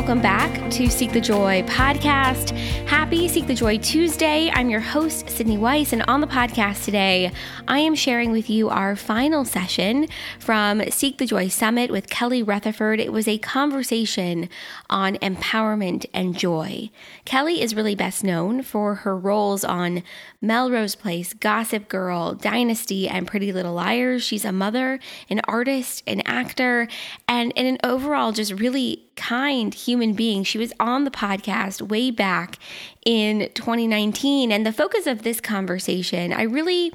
Welcome back to Seek the Joy podcast. Happy Seek the Joy Tuesday. I'm your host, Sydney Weiss, and on the podcast today, I am sharing with you our final session from Seek the Joy Summit with Kelly Rutherford. It was a conversation on empowerment and joy. Kelly is really best known for her roles on Melrose Place, Gossip Girl, Dynasty, and Pretty Little Liars. She's a mother, an artist, an actor, and, and an overall just really kind human being. She was on the podcast way back in 2019. And the focus of this conversation, I really,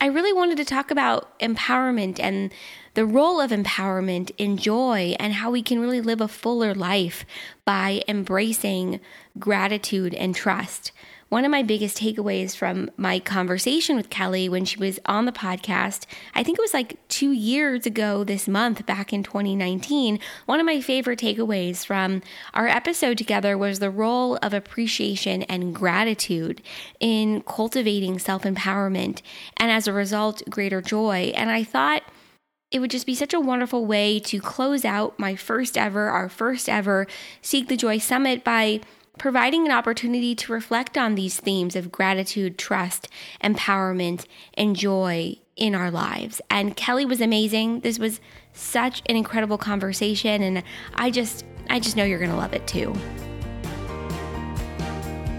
I really wanted to talk about empowerment and the role of empowerment in joy and how we can really live a fuller life by embracing gratitude and trust one of my biggest takeaways from my conversation with Kelly when she was on the podcast, I think it was like two years ago this month, back in 2019. One of my favorite takeaways from our episode together was the role of appreciation and gratitude in cultivating self empowerment and as a result, greater joy. And I thought, it would just be such a wonderful way to close out my first ever, our first ever Seek the Joy Summit by providing an opportunity to reflect on these themes of gratitude, trust, empowerment, and joy in our lives. And Kelly was amazing. This was such an incredible conversation and I just I just know you're going to love it too.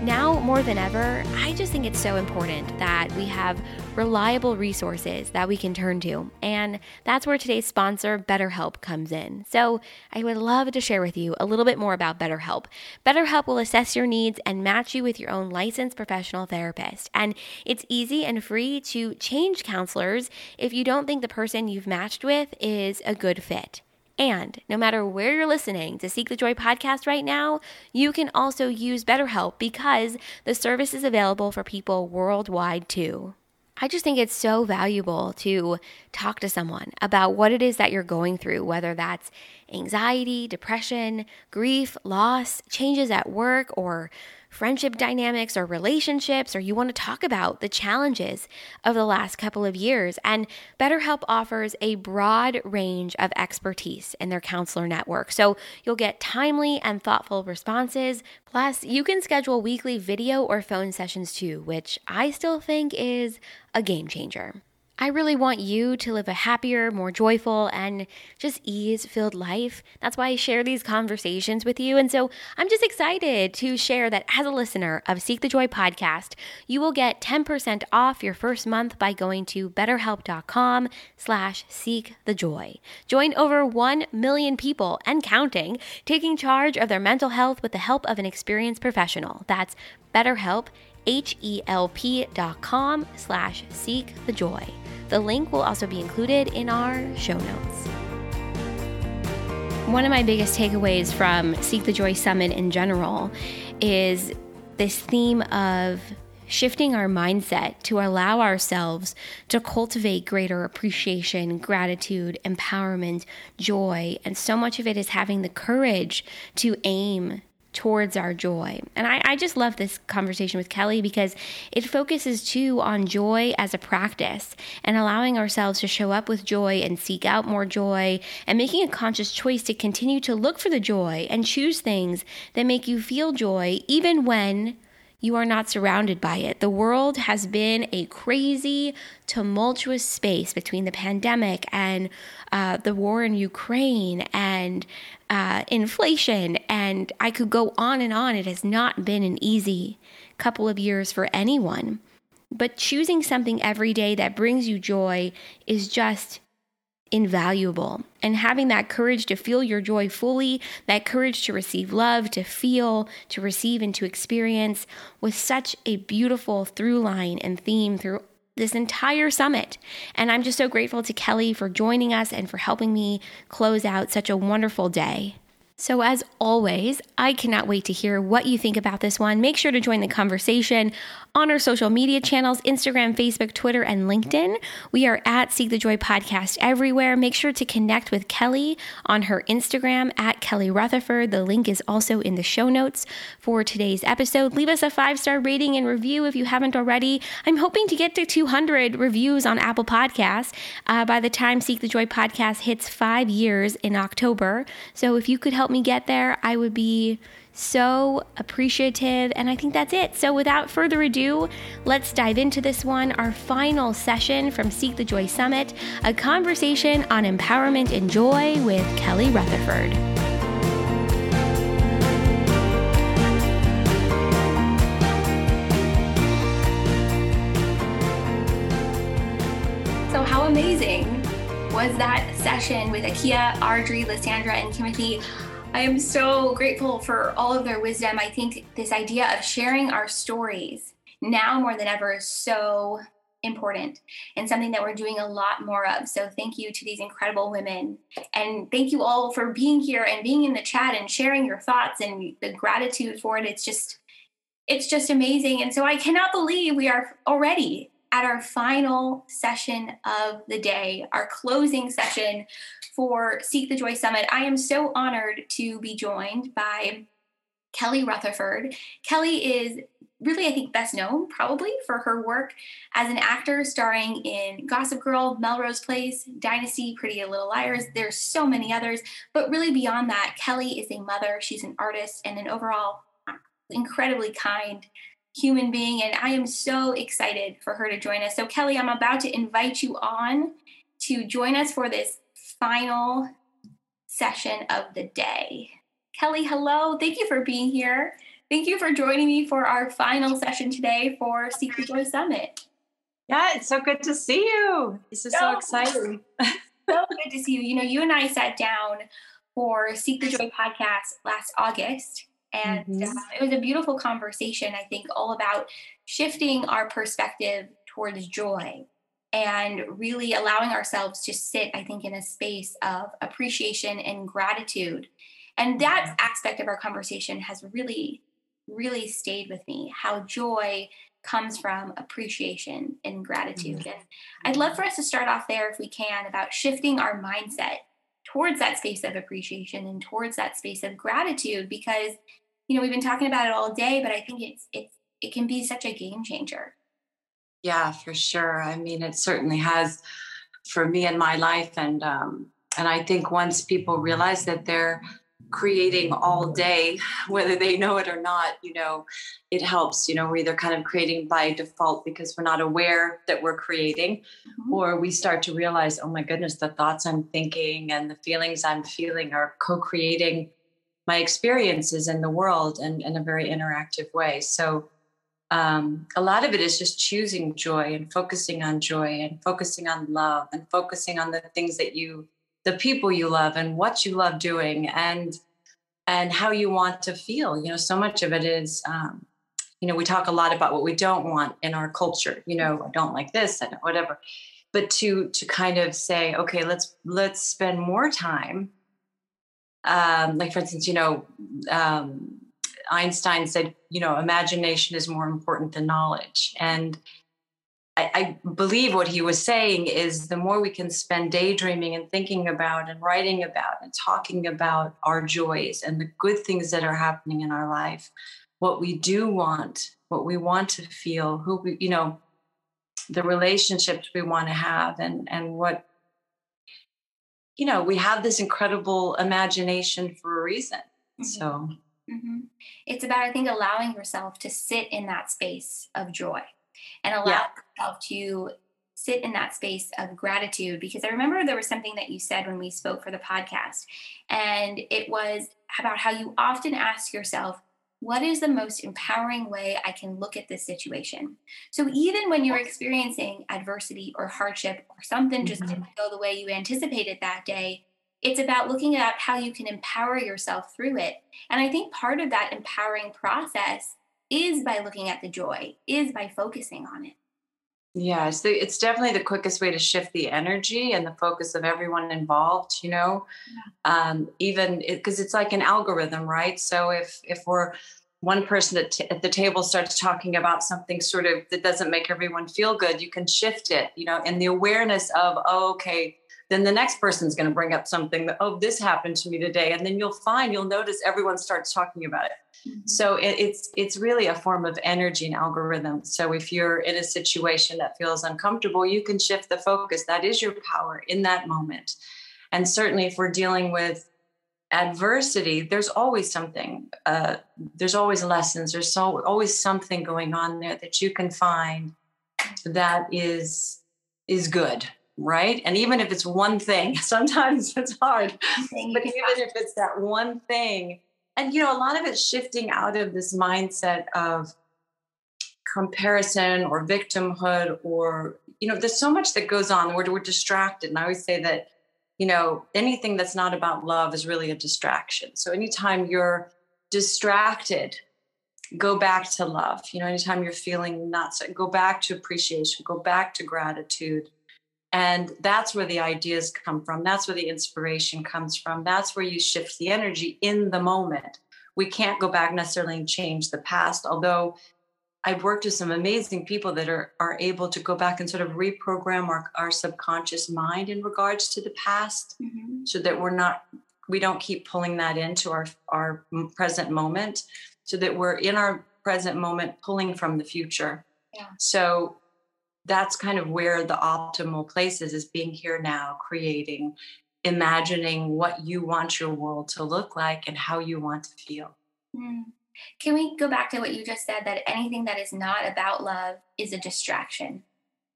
Now more than ever, I just think it's so important that we have reliable resources that we can turn to. And that's where today's sponsor, BetterHelp, comes in. So I would love to share with you a little bit more about BetterHelp. BetterHelp will assess your needs and match you with your own licensed professional therapist. And it's easy and free to change counselors if you don't think the person you've matched with is a good fit. And no matter where you're listening to Seek the Joy podcast right now, you can also use BetterHelp because the service is available for people worldwide too. I just think it's so valuable to talk to someone about what it is that you're going through, whether that's anxiety, depression, grief, loss, changes at work, or friendship dynamics or relationships, or you want to talk about the challenges of the last couple of years. And BetterHelp offers a broad range of expertise in their counselor network. So you'll get timely and thoughtful responses. Plus, you can schedule weekly video or phone sessions too, which I still think is a game changer. I really want you to live a happier, more joyful, and just ease filled life. That's why I share these conversations with you. And so I'm just excited to share that as a listener of Seek the Joy podcast, you will get 10% off your first month by going to betterhelp.com slash seek the joy. Join over 1 million people and counting, taking charge of their mental health with the help of an experienced professional. That's BetterHelp, H-E-L-P dot com slash seek the joy. The link will also be included in our show notes. One of my biggest takeaways from Seek the Joy Summit in general is this theme of shifting our mindset to allow ourselves to cultivate greater appreciation, gratitude, empowerment, joy. And so much of it is having the courage to aim towards our joy. And I, I, just love this conversation with Kelly because it focuses too on joy as a practice and allowing ourselves to show up with joy and seek out more joy and making a conscious choice to continue to look for the joy and choose things that make you feel joy even when you are not surrounded by it. The world has been a crazy, tumultuous space between the pandemic and uh, the war in Ukraine and uh, inflation. And I could go on and on. It has not been an easy couple of years for anyone. But choosing something every day that brings you joy is just invaluable. And having that courage to feel your joy fully, that courage to receive love, to feel, to receive, and to experience was such a beautiful through line and theme through this entire summit. And I'm just so grateful to Kelly for joining us and for helping me close out such a wonderful day. So, as always, I cannot wait to hear what you think about this one. Make sure to join the conversation on our social media channels Instagram, Facebook, Twitter, and LinkedIn. We are at Seek the Joy Podcast everywhere. Make sure to connect with Kelly on her Instagram at Kelly Rutherford. The link is also in the show notes for today's episode. Leave us a five star rating and review if you haven't already. I'm hoping to get to 200 reviews on Apple Podcasts uh, by the time Seek the Joy Podcast hits five years in October. So, if you could help help me get there, I would be so appreciative. And I think that's it. So without further ado, let's dive into this one, our final session from Seek the Joy Summit, a conversation on empowerment and joy with Kelly Rutherford. So, how amazing was that session with Akia, Audrey, Lysandra, and Timothy? I am so grateful for all of their wisdom. I think this idea of sharing our stories now more than ever is so important and something that we're doing a lot more of. So thank you to these incredible women. And thank you all for being here and being in the chat and sharing your thoughts and the gratitude for it. It's just it's just amazing. And so I cannot believe we are already at our final session of the day, our closing session for Seek the Joy Summit. I am so honored to be joined by Kelly Rutherford. Kelly is really, I think, best known probably for her work as an actor starring in Gossip Girl, Melrose Place, Dynasty, Pretty Little Liars. There's so many others, but really beyond that, Kelly is a mother, she's an artist, and an overall incredibly kind human being. And I am so excited for her to join us. So, Kelly, I'm about to invite you on to join us for this final session of the day. Kelly, hello. Thank you for being here. Thank you for joining me for our final session today for Seek the Joy Summit. Yeah, it's so good to see you. This is so, so exciting. so good to see you. You know, you and I sat down for Seek the Joy podcast last August, and mm-hmm. uh, it was a beautiful conversation, I think, all about shifting our perspective towards joy and really allowing ourselves to sit, I think, in a space of appreciation and gratitude. And that mm-hmm. aspect of our conversation has really, really stayed with me how joy comes from appreciation and gratitude. Mm-hmm. And I'd love for us to start off there, if we can, about shifting our mindset towards that space of appreciation and towards that space of gratitude because you know we've been talking about it all day but i think it's it's it can be such a game changer. Yeah for sure. I mean it certainly has for me in my life and um and i think once people realize that they're creating all day whether they know it or not you know it helps. You know we're either kind of creating by default because we're not aware that we're creating mm-hmm. or we start to realize oh my goodness the thoughts i'm thinking and the feelings i'm feeling are co-creating my experiences in the world and in a very interactive way. So um, a lot of it is just choosing joy and focusing on joy and focusing on love and focusing on the things that you, the people you love and what you love doing and and how you want to feel. You know, so much of it is. Um, you know, we talk a lot about what we don't want in our culture. You know, I don't like this, and whatever. But to to kind of say, okay, let's let's spend more time um, like for instance, you know, um, Einstein said, you know, imagination is more important than knowledge. And I, I, believe what he was saying is the more we can spend daydreaming and thinking about and writing about and talking about our joys and the good things that are happening in our life, what we do want, what we want to feel, who we, you know, the relationships we want to have and and what you know, we have this incredible imagination for a reason. Mm-hmm. So mm-hmm. it's about, I think, allowing yourself to sit in that space of joy and allow yeah. yourself to sit in that space of gratitude. Because I remember there was something that you said when we spoke for the podcast, and it was about how you often ask yourself, what is the most empowering way I can look at this situation? So even when you're experiencing adversity or hardship or something just mm-hmm. didn't go the way you anticipated that day, it's about looking at how you can empower yourself through it. And I think part of that empowering process is by looking at the joy, is by focusing on it. Yeah, it's, the, it's definitely the quickest way to shift the energy and the focus of everyone involved. You know, yeah. um, even because it, it's like an algorithm, right? So if if we're one person at, t- at, the table starts talking about something sort of that doesn't make everyone feel good, you can shift it. You know, and the awareness of oh, okay, then the next person's going to bring up something that oh, this happened to me today, and then you'll find you'll notice everyone starts talking about it Mm-hmm. So it, it's it's really a form of energy and algorithm. So if you're in a situation that feels uncomfortable, you can shift the focus. That is your power in that moment. And certainly, if we're dealing with adversity, there's always something. Uh, there's always lessons. There's so always something going on there that you can find that is is good, right? And even if it's one thing, sometimes it's hard. But even if it's that one thing, and you know, a lot of it's shifting out of this mindset of comparison or victimhood or you know there's so much that goes on we're, we're distracted and i always say that you know anything that's not about love is really a distraction so anytime you're distracted go back to love you know anytime you're feeling not so go back to appreciation go back to gratitude and that's where the ideas come from that's where the inspiration comes from that's where you shift the energy in the moment we can't go back necessarily and change the past although I've worked with some amazing people that are are able to go back and sort of reprogram our, our subconscious mind in regards to the past mm-hmm. so that we're not we don't keep pulling that into our our present moment so that we're in our present moment pulling from the future yeah. so that's kind of where the optimal place is is being here now creating imagining what you want your world to look like and how you want to feel mm. Can we go back to what you just said that anything that is not about love is a distraction?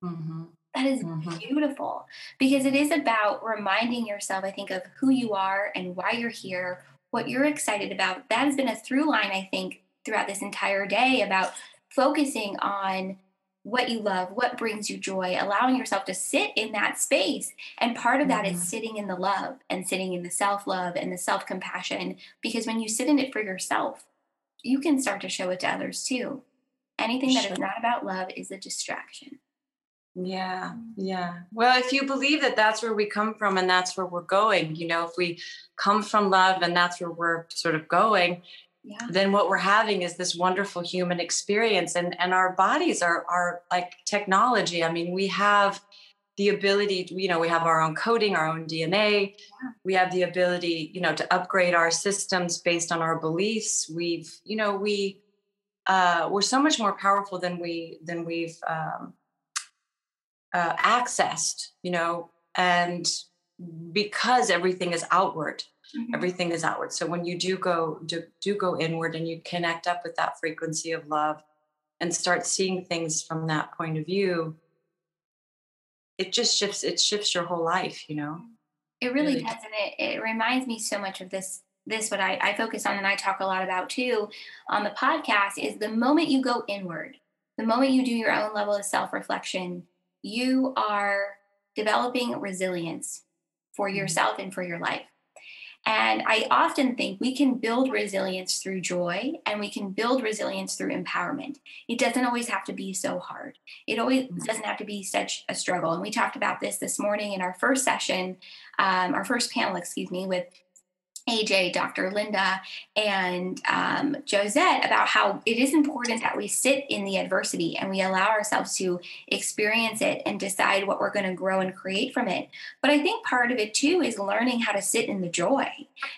Mm-hmm. That is mm-hmm. beautiful because it is about reminding yourself, I think, of who you are and why you're here, what you're excited about. That has been a through line, I think, throughout this entire day about focusing on what you love, what brings you joy, allowing yourself to sit in that space. And part of that mm-hmm. is sitting in the love and sitting in the self love and the self compassion. Because when you sit in it for yourself, you can start to show it to others too. Anything that sure. is not about love is a distraction. Yeah, yeah. Well, if you believe that that's where we come from and that's where we're going, you know, if we come from love and that's where we're sort of going, yeah. then what we're having is this wonderful human experience and and our bodies are are like technology. I mean, we have the ability to, you know we have our own coding our own dna yeah. we have the ability you know to upgrade our systems based on our beliefs we've you know we uh, we're so much more powerful than we than we've um, uh, accessed you know and because everything is outward mm-hmm. everything is outward so when you do go do, do go inward and you connect up with that frequency of love and start seeing things from that point of view it just shifts it shifts your whole life you know it really, really does and it, it reminds me so much of this this what I, I focus on and i talk a lot about too on the podcast is the moment you go inward the moment you do your own level of self-reflection you are developing resilience for mm-hmm. yourself and for your life and I often think we can build resilience through joy and we can build resilience through empowerment. It doesn't always have to be so hard. It always mm-hmm. doesn't have to be such a struggle. And we talked about this this morning in our first session, um, our first panel, excuse me, with AJ, Dr. Linda, and um, Josette about how it is important that we sit in the adversity and we allow ourselves to experience it and decide what we're going to grow and create from it. But I think part of it too is learning how to sit in the joy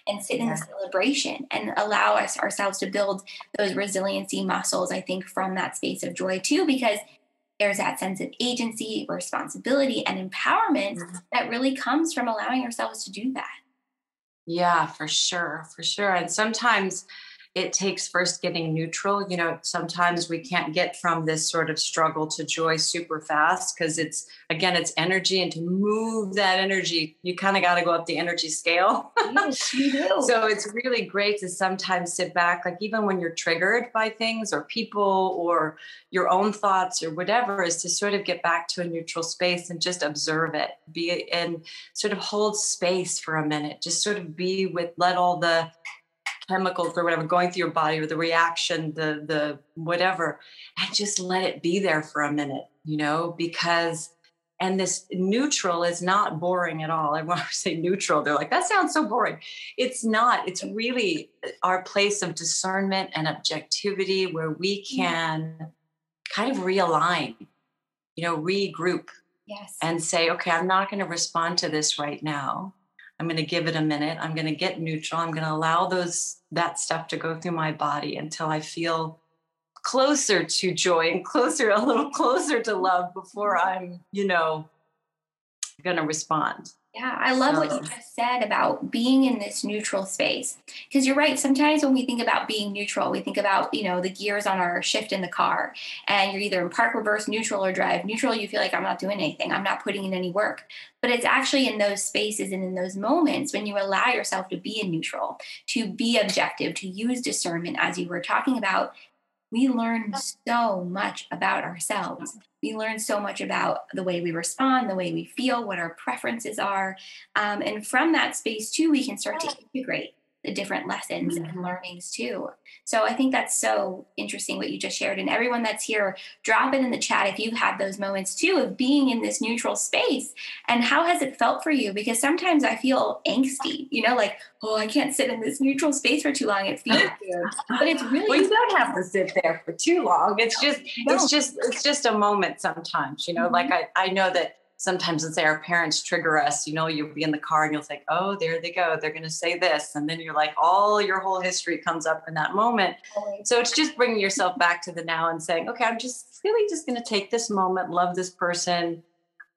and sit yeah. in the celebration and allow us ourselves to build those resiliency muscles, I think, from that space of joy too, because there's that sense of agency, responsibility, and empowerment mm-hmm. that really comes from allowing ourselves to do that. Yeah, for sure, for sure. And sometimes it takes first getting neutral. You know, sometimes we can't get from this sort of struggle to joy super fast because it's, again, it's energy. And to move that energy, you kind of got to go up the energy scale. Yes, you do. so it's really great to sometimes sit back, like even when you're triggered by things or people or your own thoughts or whatever, is to sort of get back to a neutral space and just observe it, be and sort of hold space for a minute, just sort of be with, let all the chemicals or whatever going through your body or the reaction the the whatever and just let it be there for a minute you know because and this neutral is not boring at all. I want to say neutral they're like that sounds so boring. It's not. It's really our place of discernment and objectivity where we mm. can kind of realign you know regroup yes. and say okay i'm not going to respond to this right now I'm going to give it a minute. I'm going to get neutral. I'm going to allow those that stuff to go through my body until I feel closer to joy and closer a little closer to love before I'm, you know, going to respond. Yeah, I love so. what you just said about being in this neutral space. Because you're right. Sometimes when we think about being neutral, we think about, you know, the gears on our shift in the car and you're either in park, reverse, neutral, or drive. Neutral, you feel like I'm not doing anything, I'm not putting in any work. But it's actually in those spaces and in those moments when you allow yourself to be in neutral, to be objective, to use discernment, as you were talking about, we learn so much about ourselves. We learn so much about the way we respond, the way we feel, what our preferences are. Um, and from that space, too, we can start to integrate the different lessons mm-hmm. and learnings too. So I think that's so interesting what you just shared. And everyone that's here, drop it in the chat if you've had those moments too of being in this neutral space. And how has it felt for you? Because sometimes I feel angsty, you know, like, oh, I can't sit in this neutral space for too long. It feels good. But it's really Well, you don't have to sit there for too long. It's just no. it's just it's just a moment sometimes, you know, mm-hmm. like I, I know that sometimes let's say our parents trigger us you know you'll be in the car and you'll think oh there they go they're going to say this and then you're like all your whole history comes up in that moment. So it's just bringing yourself back to the now and saying okay i'm just really just going to take this moment love this person.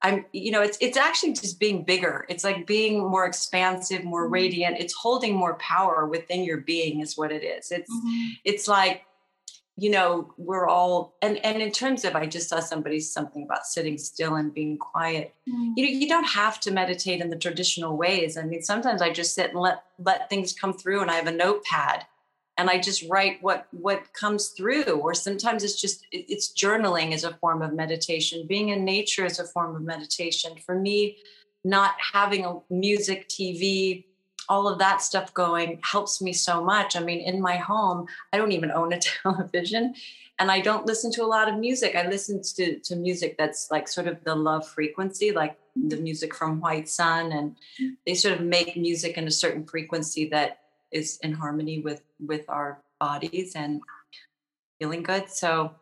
I'm you know it's it's actually just being bigger. It's like being more expansive more mm-hmm. radiant. It's holding more power within your being is what it is. It's mm-hmm. it's like you know we're all and and in terms of i just saw somebody something about sitting still and being quiet. Mm. you know you don't have to meditate in the traditional ways. I mean sometimes i just sit and let let things come through and i have a notepad and i just write what what comes through. Or sometimes it's just it's journaling as a form of meditation. Being in nature is a form of meditation. For me not having a music tv all of that stuff going helps me so much. I mean, in my home, I don't even own a television and I don't listen to a lot of music. I listen to, to music that's like sort of the love frequency, like mm-hmm. the music from White Sun. And mm-hmm. they sort of make music in a certain frequency that is in harmony with with our bodies and feeling good. So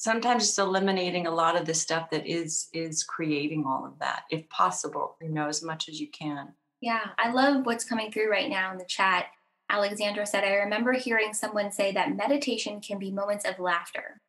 sometimes just eliminating a lot of the stuff that is is creating all of that if possible you know as much as you can yeah, I love what's coming through right now in the chat. Alexandra said, I remember hearing someone say that meditation can be moments of laughter.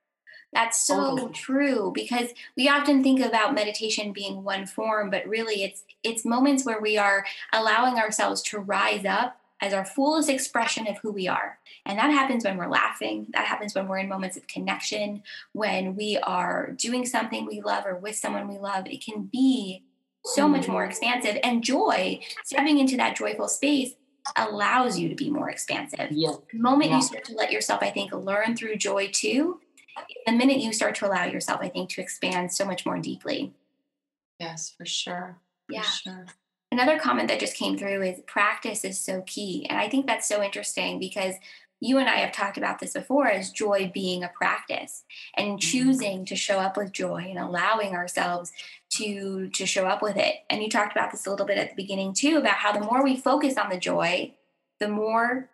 That's so oh. true because we often think about meditation being one form, but really it's it's moments where we are allowing ourselves to rise up as our fullest expression of who we are. And that happens when we're laughing. That happens when we're in moments of connection, when we are doing something we love or with someone we love. It can be so much more expansive. And joy, stepping into that joyful space, allows you to be more expansive. Yeah. The moment yeah. you start to let yourself, I think, learn through joy too, the minute you start to allow yourself, I think, to expand so much more deeply. Yes, for sure. For yeah. Sure. Another comment that just came through is practice is so key. And I think that's so interesting because you and I have talked about this before as joy being a practice and mm-hmm. choosing to show up with joy and allowing ourselves to to show up with it. And you talked about this a little bit at the beginning too about how the more we focus on the joy, the more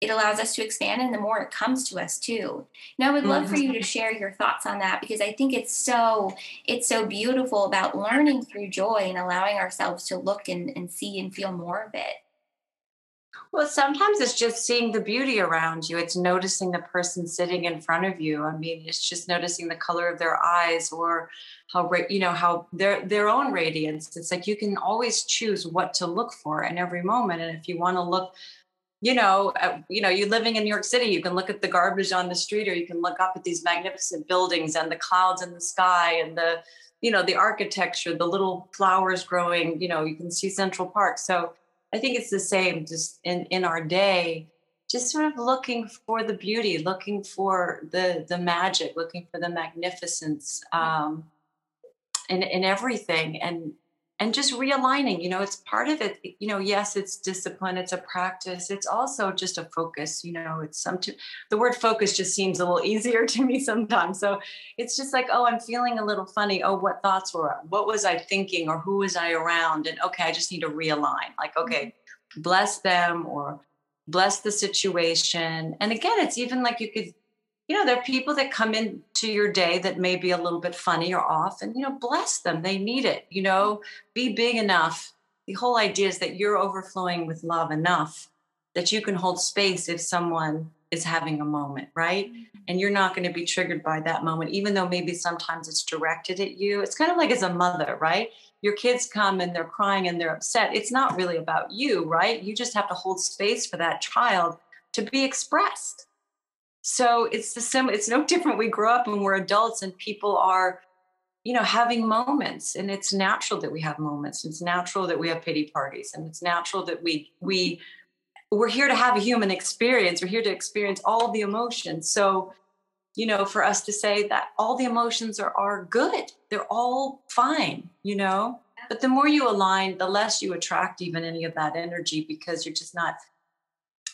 it allows us to expand and the more it comes to us too. Now I would love for you to mm-hmm. share your thoughts on that because I think it's so it's so beautiful about learning through joy and allowing ourselves to look and, and see and feel more of it. Well, sometimes it's just seeing the beauty around you. It's noticing the person sitting in front of you. I mean, it's just noticing the color of their eyes or how great, you know how their their own radiance. It's like you can always choose what to look for in every moment. And if you want to look, you know, at, you know, you're living in New York City, you can look at the garbage on the street, or you can look up at these magnificent buildings and the clouds in the sky and the you know the architecture, the little flowers growing. You know, you can see Central Park. So I think it's the same just in, in our day, just sort of looking for the beauty, looking for the the magic, looking for the magnificence um, in, in everything. And and just realigning you know it's part of it you know yes it's discipline it's a practice it's also just a focus you know it's some to, the word focus just seems a little easier to me sometimes so it's just like oh i'm feeling a little funny oh what thoughts were what was i thinking or who was i around and okay i just need to realign like okay mm-hmm. bless them or bless the situation and again it's even like you could you know, there are people that come into your day that may be a little bit funny or off, and, you know, bless them. They need it. You know, be big enough. The whole idea is that you're overflowing with love enough that you can hold space if someone is having a moment, right? Mm-hmm. And you're not going to be triggered by that moment, even though maybe sometimes it's directed at you. It's kind of like as a mother, right? your kids come and they're crying and they're upset, it's not really about you, right? You just have to hold space for that child to be expressed. So it's the same, it's no different. We grow up and we're adults and people are, you know, having moments. And it's natural that we have moments. It's natural that we have pity parties. And it's natural that we we we're here to have a human experience. We're here to experience all the emotions. So you know, for us to say that all the emotions are, are good, they're all fine, you know. But the more you align, the less you attract even any of that energy because you're just not,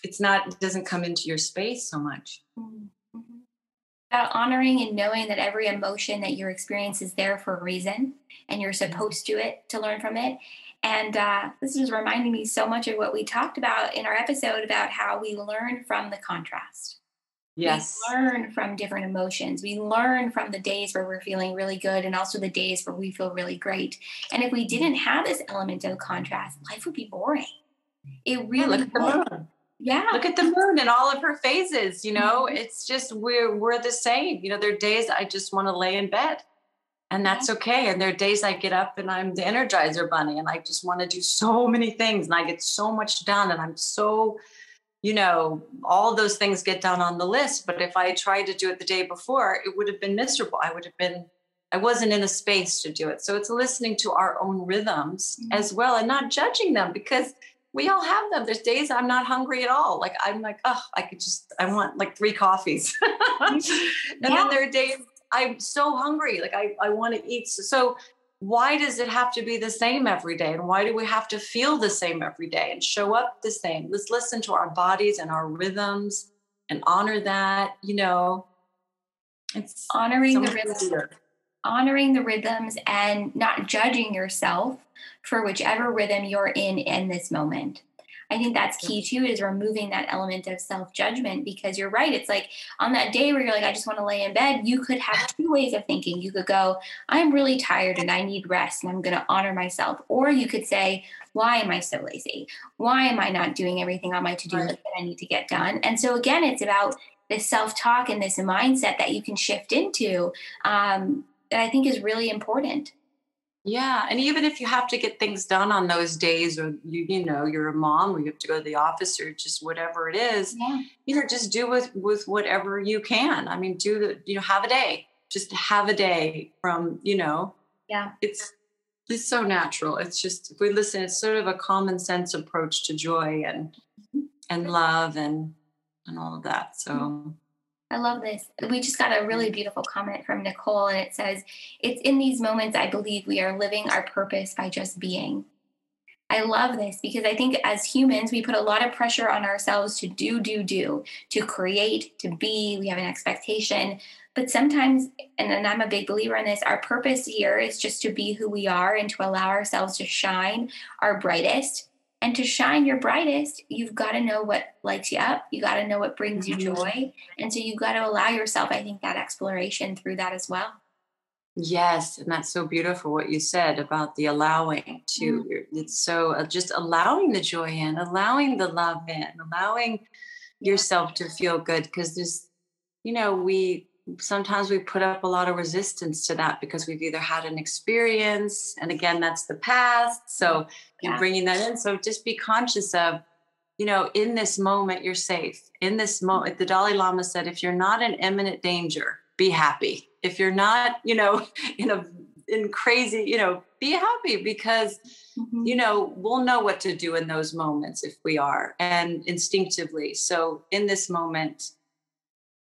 it's not, it doesn't come into your space so much. Mm-hmm. About honoring and knowing that every emotion that you experience is there for a reason and you're supposed to it to learn from it. And uh, this is reminding me so much of what we talked about in our episode about how we learn from the contrast. Yes. We learn from different emotions. We learn from the days where we're feeling really good and also the days where we feel really great. And if we didn't have this element of contrast, life would be boring. It really yeah, look at the moon. Yeah. Look at the moon and all of her phases, you know, mm-hmm. it's just we're we're the same. You know, there are days I just want to lay in bed. And that's okay. And there are days I get up and I'm the energizer bunny and I just want to do so many things and I get so much done and I'm so you know, all those things get done on the list. But if I tried to do it the day before, it would have been miserable. I would have been, I wasn't in a space to do it. So it's listening to our own rhythms mm-hmm. as well and not judging them because we all have them. There's days I'm not hungry at all. Like I'm like, oh, I could just, I want like three coffees. and yeah. then there are days I'm so hungry. Like I, I want to eat. So why does it have to be the same every day? And why do we have to feel the same every day and show up the same? Let's listen to our bodies and our rhythms and honor that, you know. It's honoring the rhythms. Honoring the rhythms and not judging yourself for whichever rhythm you're in in this moment. I think that's key too is removing that element of self judgment because you're right. It's like on that day where you're like, I just want to lay in bed, you could have two ways of thinking. You could go, I'm really tired and I need rest and I'm going to honor myself. Or you could say, why am I so lazy? Why am I not doing everything on my to do list that I need to get done? And so again, it's about this self talk and this mindset that you can shift into um, that I think is really important. Yeah, and even if you have to get things done on those days, or you you know you're a mom, or you have to go to the office, or just whatever it is, yeah. you know, just do with with whatever you can. I mean, do the you know have a day, just have a day from you know. Yeah, it's it's so natural. It's just if we listen, it's sort of a common sense approach to joy and mm-hmm. and love and and all of that. So. I love this. We just got a really beautiful comment from Nicole, and it says, It's in these moments I believe we are living our purpose by just being. I love this because I think as humans, we put a lot of pressure on ourselves to do, do, do, to create, to be. We have an expectation. But sometimes, and, and I'm a big believer in this, our purpose here is just to be who we are and to allow ourselves to shine our brightest and to shine your brightest, you've got to know what lights you up. You got to know what brings you mm-hmm. joy. And so you've got to allow yourself, I think, that exploration through that as well. Yes, and that's so beautiful what you said about the allowing to. Mm-hmm. It's so uh, just allowing the joy in, allowing the love in, allowing yourself to feel good because there's, you know, we sometimes we put up a lot of resistance to that because we've either had an experience and again that's the past. So yeah. you're bringing that in. So just be conscious of you know in this moment you're safe. In this moment the dalai lama said if you're not in imminent danger be happy. If you're not you know in a in crazy you know be happy because mm-hmm. you know we'll know what to do in those moments if we are and instinctively. So in this moment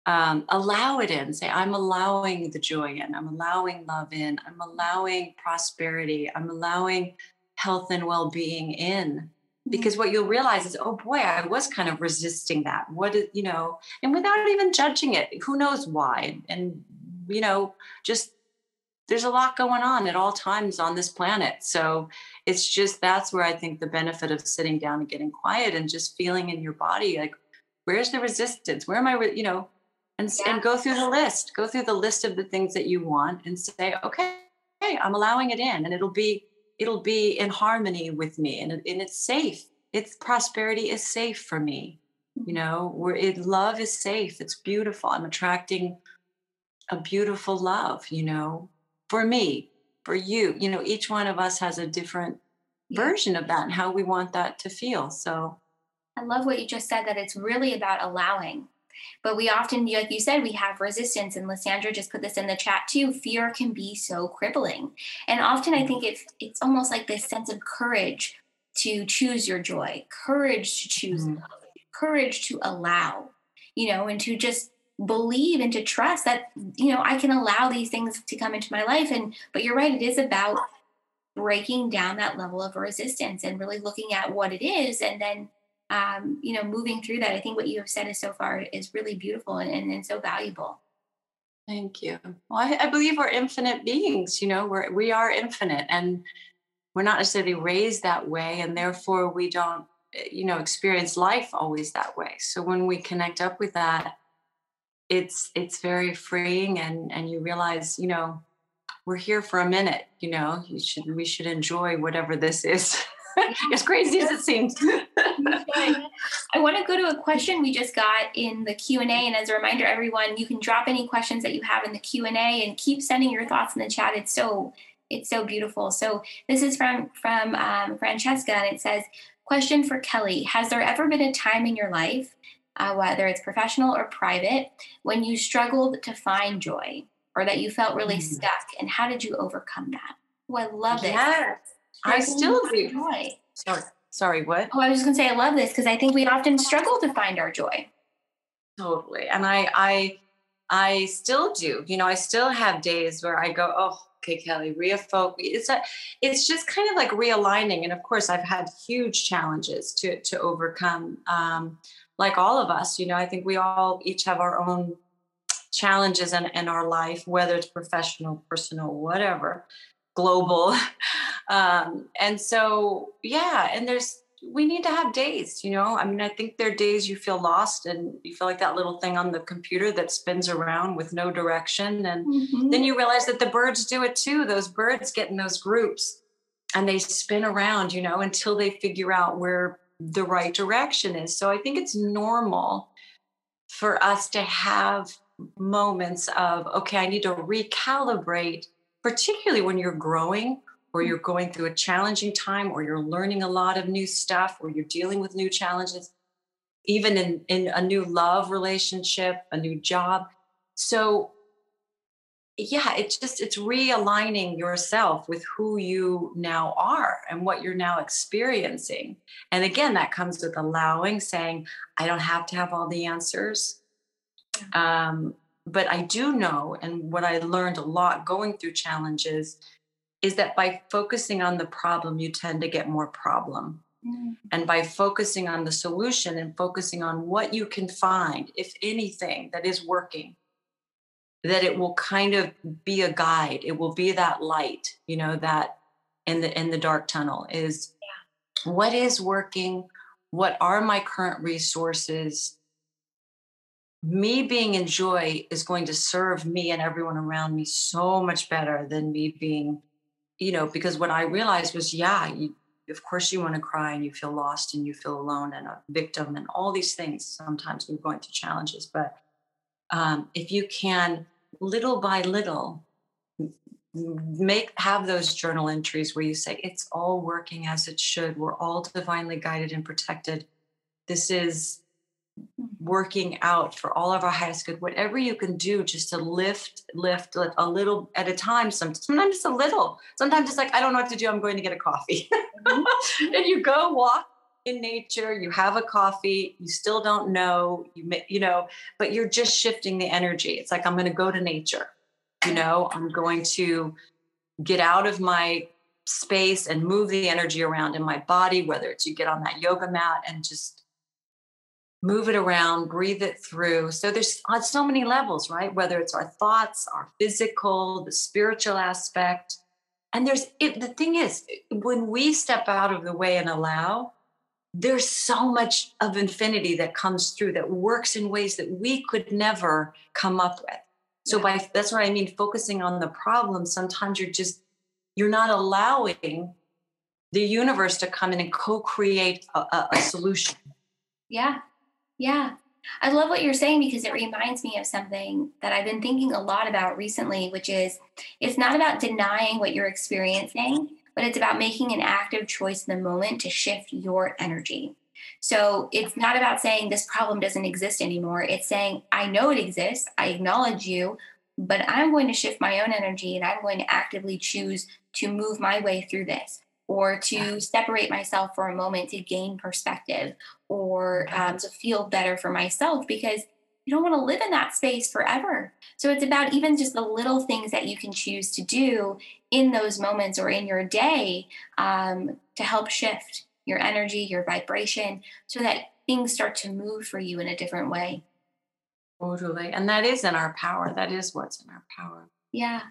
um, allow it in. Say, I'm allowing the joy in. I'm allowing love in. I'm allowing prosperity. I'm allowing health and well being in. Because what you'll realize is, oh boy, I was kind of resisting that. What is, you know, and without even judging it, who knows why? And, you know, just there's a lot going on at all times on this planet. So it's just that's where I think the benefit of sitting down and getting quiet and just feeling in your body like, where's the resistance? Where am I, you know, and, yeah. and go through the list. Go through the list of the things that you want and say okay hey i'm allowing it in and it'll be it'll be in harmony with me and, and it's safe. It's prosperity is safe for me. You mm-hmm. know where it love is safe. It's beautiful. I'm attracting a beautiful love you know for me for you. You know each one of us has a different yeah. version of that and how we want that to feel. So i love what you just said that it's really about allowing but we often like you said we have resistance and lysandra just put this in the chat too fear can be so crippling and often i think it's it's almost like this sense of courage to choose your joy courage to choose mm-hmm. courage to allow you know and to just believe and to trust that you know I can allow these things to come into my life and but you're right it is about breaking down that level of resistance and really looking at what it is and then um, you know moving through that I think what you have said is so far is really beautiful and, and, and so valuable. Thank you. Well I, I believe we're infinite beings you know we're we are infinite and we're not necessarily raised that way and therefore we don't you know experience life always that way. So when we connect up with that it's it's very freeing and and you realize you know we're here for a minute you know you should we should enjoy whatever this is. As crazy as it seems i want to go to a question we just got in the q&a and as a reminder everyone you can drop any questions that you have in the q&a and keep sending your thoughts in the chat it's so it's so beautiful so this is from from um, francesca and it says question for kelly has there ever been a time in your life uh, whether it's professional or private, when you struggled to find joy or that you felt really mm. stuck, and how did you overcome that? Oh, I love it. Yes, I still do. Joy. Sorry, sorry, what? Oh, I was just gonna say I love this because I think we often struggle to find our joy. Totally, and I, I, I still do. You know, I still have days where I go, oh, okay, Kelly, refocus. It's a, it's just kind of like realigning. And of course, I've had huge challenges to to overcome. Um, like all of us, you know, I think we all each have our own challenges in, in our life, whether it's professional, personal, whatever, global. Um, and so, yeah, and there's, we need to have days, you know. I mean, I think there are days you feel lost and you feel like that little thing on the computer that spins around with no direction. And mm-hmm. then you realize that the birds do it too. Those birds get in those groups and they spin around, you know, until they figure out where the right direction is. So I think it's normal for us to have moments of, okay, I need to recalibrate, particularly when you're growing or you're going through a challenging time or you're learning a lot of new stuff or you're dealing with new challenges, even in, in a new love relationship, a new job. So yeah it's just it's realigning yourself with who you now are and what you're now experiencing. And again that comes with allowing saying i don't have to have all the answers. Um, but i do know and what i learned a lot going through challenges is that by focusing on the problem you tend to get more problem mm. and by focusing on the solution and focusing on what you can find if anything that is working that it will kind of be a guide it will be that light you know that in the in the dark tunnel is yeah. what is working what are my current resources me being in joy is going to serve me and everyone around me so much better than me being you know because what i realized was yeah you, of course you want to cry and you feel lost and you feel alone and a victim and all these things. Sometimes we're going through challenges but um, if you can little by little make have those journal entries where you say it's all working as it should. We're all divinely guided and protected. This is working out for all of our highest good whatever you can do just to lift lift, lift a little at a time sometimes, it's a little sometimes it's like i don't know what to do i'm going to get a coffee mm-hmm. and you go walk in nature, you have a coffee, you still don't know, you you know, but you're just shifting the energy. It's like I'm going to go to nature. You know, I'm going to get out of my space and move the energy around in my body, whether it's you get on that yoga mat and just move it around, breathe it through. So there's on so many levels, right? Whether it's our thoughts, our physical, the spiritual aspect. And there's it, the thing is, when we step out of the way and allow, there's so much of infinity that comes through that works in ways that we could never come up with. So yeah. by that's what I mean focusing on the problem sometimes you're just you're not allowing the universe to come in and co-create a, a, a solution. Yeah. Yeah. I love what you're saying because it reminds me of something that I've been thinking a lot about recently, which is it's not about denying what you're experiencing, but it's about making an active choice in the moment to shift your energy. So it's not about saying this problem doesn't exist anymore. It's saying, I know it exists, I acknowledge you, but I'm going to shift my own energy and I'm going to actively choose to move my way through this or to separate myself for a moment to gain perspective or um, to feel better for myself because you don't want to live in that space forever. So it's about even just the little things that you can choose to do in those moments or in your day um, to help shift your energy, your vibration, so that things start to move for you in a different way. Totally. And that is in our power. That is what's in our power. Yeah.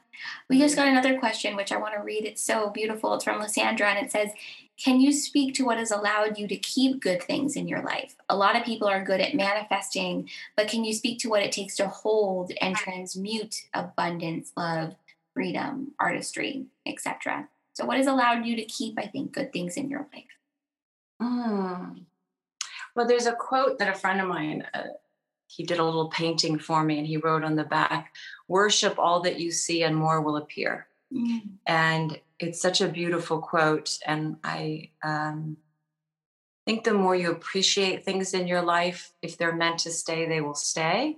We just got another question, which I want to read. It's so beautiful. It's from Lysandra, and it says, Can you speak to what has allowed you to keep good things in your life? A lot of people are good at manifesting, but can you speak to what it takes to hold and transmute abundance, love, freedom, artistry, etc.? So, what has allowed you to keep, I think, good things in your life? Mm. Well, there's a quote that a friend of mine, uh, he did a little painting for me and he wrote on the back, worship all that you see and more will appear. Mm. And it's such a beautiful quote. And I um, think the more you appreciate things in your life, if they're meant to stay, they will stay.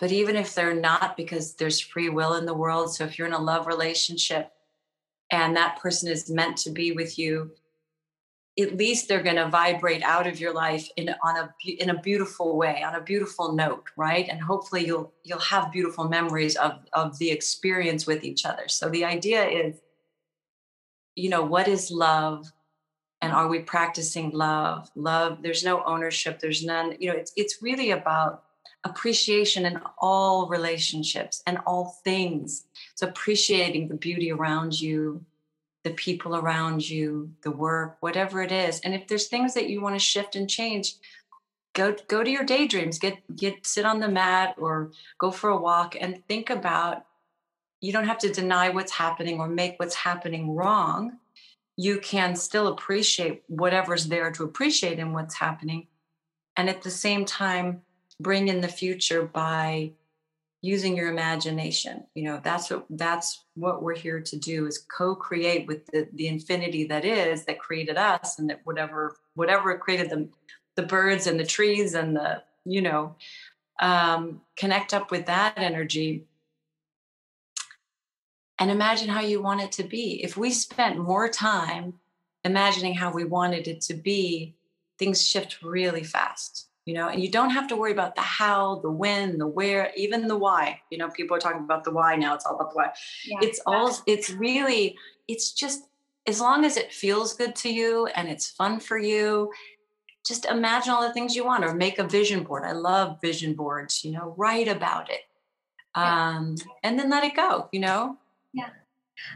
But even if they're not, because there's free will in the world. So if you're in a love relationship and that person is meant to be with you, at least they're going to vibrate out of your life in on a in a beautiful way on a beautiful note right? And hopefully you'll you'll have beautiful memories of of the experience with each other. So the idea is you know what is love? And are we practicing love? Love there's no ownership there's none you know it's it's really about appreciation in all relationships and all things. It's appreciating the beauty around you the people around you, the work, whatever it is. And if there's things that you want to shift and change, go go to your daydreams, get get sit on the mat or go for a walk and think about you don't have to deny what's happening or make what's happening wrong. You can still appreciate whatever's there to appreciate in what's happening. And at the same time, bring in the future by using your imagination. You know that's what that's what we're here to do is co-create with the, the infinity that is that created us and that whatever whatever created the the birds and the trees and the you know um, connect up with that energy. And imagine how you want it to be. If we spent more time imagining how we wanted it to be things shift really fast you know, and you don't have to worry about the how, the when, the where, even the why. You know, people are talking about the why now. It's all about the why. Yeah, it's all, it's really, it's just as long as it feels good to you and it's fun for you, just imagine all the things you want or make a vision board. I love vision boards, you know, write about it. Um, and then let it go, you know? Yeah.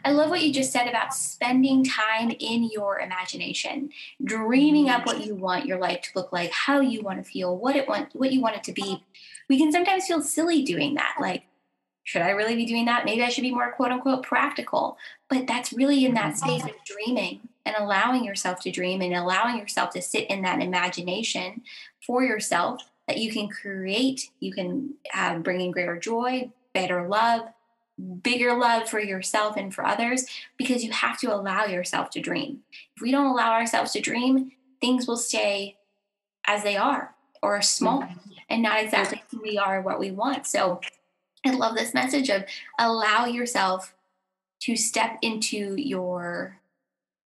I love what you just said about spending time in your imagination, dreaming up what you want your life to look like, how you want to feel, what it want, what you want it to be. We can sometimes feel silly doing that. Like, should I really be doing that? Maybe I should be more quote unquote practical. But that's really in that space of dreaming and allowing yourself to dream and allowing yourself to sit in that imagination for yourself that you can create. You can uh, bring in greater joy, better love, bigger love for yourself and for others because you have to allow yourself to dream. If we don't allow ourselves to dream, things will stay as they are or small mm-hmm. and not exactly who we are or what we want. So I love this message of allow yourself to step into your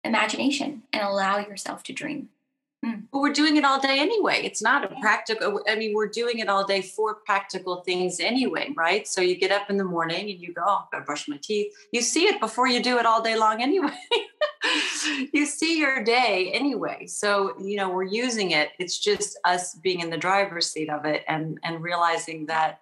imagination and allow yourself to dream. Mm. But we're doing it all day anyway. It's not a practical, I mean, we're doing it all day for practical things anyway, right? So you get up in the morning and you go, oh, I brush my teeth. You see it before you do it all day long anyway. you see your day anyway. So, you know, we're using it. It's just us being in the driver's seat of it and and realizing that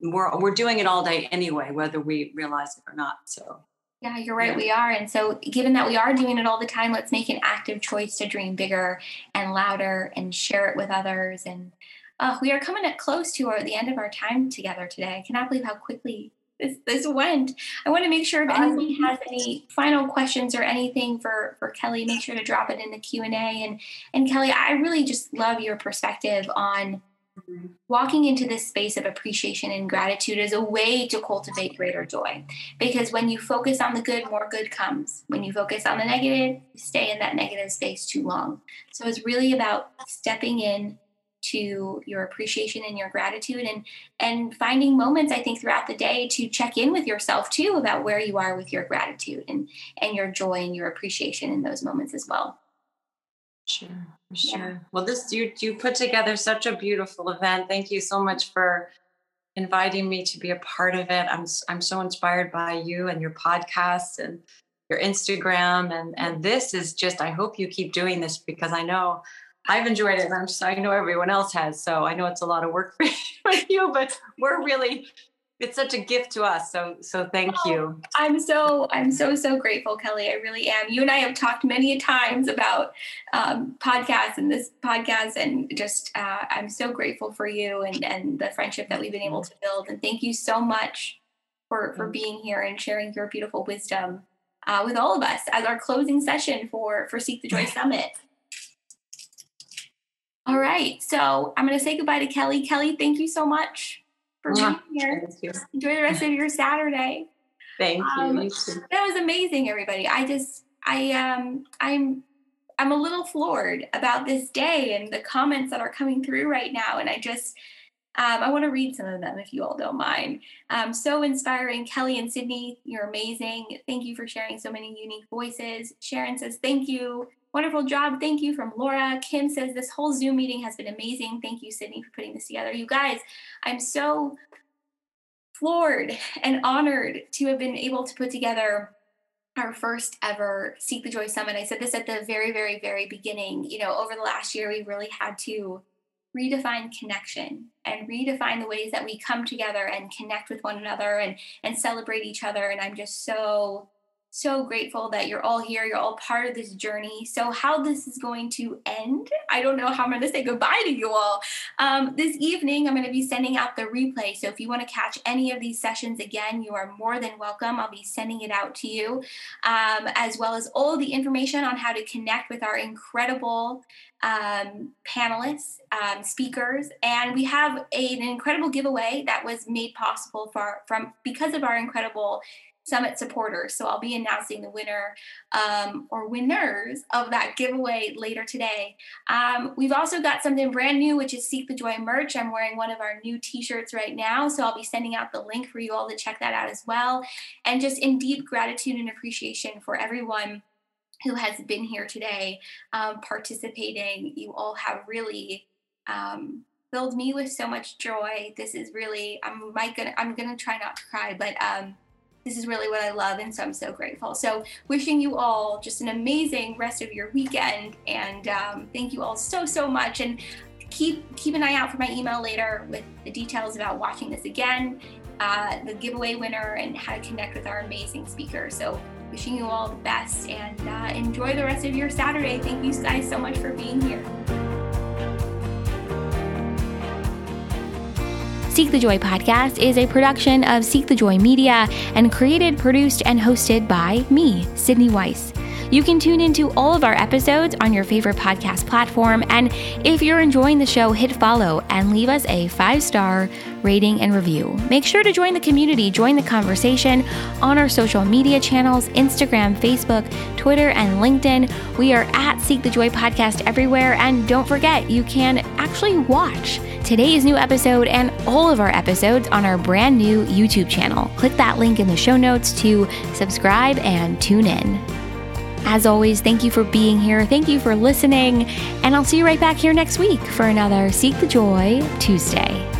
we're we're doing it all day anyway, whether we realize it or not. So yeah, you're right. Yeah. We are. And so, given that we are doing it all the time, let's make an active choice to dream bigger and louder and share it with others. And uh, we are coming at close to our, the end of our time together today. I cannot believe how quickly this this went. I want to make sure if anyone has any final questions or anything for for Kelly, make sure to drop it in the Q and A. And and Kelly, I really just love your perspective on walking into this space of appreciation and gratitude is a way to cultivate greater joy. Because when you focus on the good, more good comes. When you focus on the negative, you stay in that negative space too long. So it's really about stepping in to your appreciation and your gratitude and and finding moments i think throughout the day to check in with yourself too about where you are with your gratitude and and your joy and your appreciation in those moments as well sure for sure yeah. well this you you put together such a beautiful event thank you so much for inviting me to be a part of it i'm i'm so inspired by you and your podcast and your instagram and and mm-hmm. this is just i hope you keep doing this because i know I've enjoyed it, and I'm just I know everyone else has. So I know it's a lot of work for you, but we're really it's such a gift to us. So so thank oh, you. I'm so I'm so so grateful, Kelly. I really am. You and I have talked many times about um, podcasts and this podcast, and just uh, I'm so grateful for you and and the friendship that we've been able to build. And thank you so much for for being here and sharing your beautiful wisdom uh, with all of us as our closing session for for Seek the Joy Summit. All right. So I'm going to say goodbye to Kelly. Kelly, thank you so much for being here. Enjoy the rest of your Saturday. Thank um, you. That was amazing, everybody. I just, I, um, I'm, I'm a little floored about this day and the comments that are coming through right now. And I just, um, I want to read some of them if you all don't mind. Um, so inspiring. Kelly and Sydney, you're amazing. Thank you for sharing so many unique voices. Sharon says, Thank you. Wonderful job. Thank you from Laura. Kim says, This whole Zoom meeting has been amazing. Thank you, Sydney, for putting this together. You guys, I'm so floored and honored to have been able to put together our first ever Seek the Joy Summit. I said this at the very, very, very beginning. You know, over the last year, we really had to redefine connection and redefine the ways that we come together and connect with one another and and celebrate each other and i'm just so so grateful that you're all here. You're all part of this journey. So, how this is going to end, I don't know how I'm going to say goodbye to you all. Um, this evening, I'm going to be sending out the replay. So, if you want to catch any of these sessions again, you are more than welcome. I'll be sending it out to you, um, as well as all the information on how to connect with our incredible um, panelists, um, speakers, and we have a, an incredible giveaway that was made possible for from because of our incredible Summit supporters. So I'll be announcing the winner um, or winners of that giveaway later today. Um, we've also got something brand new, which is Seek the Joy merch. I'm wearing one of our new t shirts right now. So I'll be sending out the link for you all to check that out as well. And just in deep gratitude and appreciation for everyone who has been here today um, participating. You all have really. Um, filled me with so much joy. This is really I'm might gonna I'm gonna try not to cry, but um this is really what I love, and so I'm so grateful. So, wishing you all just an amazing rest of your weekend, and um, thank you all so so much. And keep keep an eye out for my email later with the details about watching this again, uh, the giveaway winner, and how to connect with our amazing speaker. So, wishing you all the best, and uh, enjoy the rest of your Saturday. Thank you guys so much for being here. Seek the Joy podcast is a production of Seek the Joy Media and created, produced, and hosted by me, Sydney Weiss. You can tune into all of our episodes on your favorite podcast platform. And if you're enjoying the show, hit follow and leave us a five star rating and review. Make sure to join the community, join the conversation on our social media channels Instagram, Facebook, Twitter, and LinkedIn. We are at Seek the Joy Podcast everywhere. And don't forget, you can actually watch today's new episode and all of our episodes on our brand new YouTube channel. Click that link in the show notes to subscribe and tune in. As always, thank you for being here. Thank you for listening. And I'll see you right back here next week for another Seek the Joy Tuesday.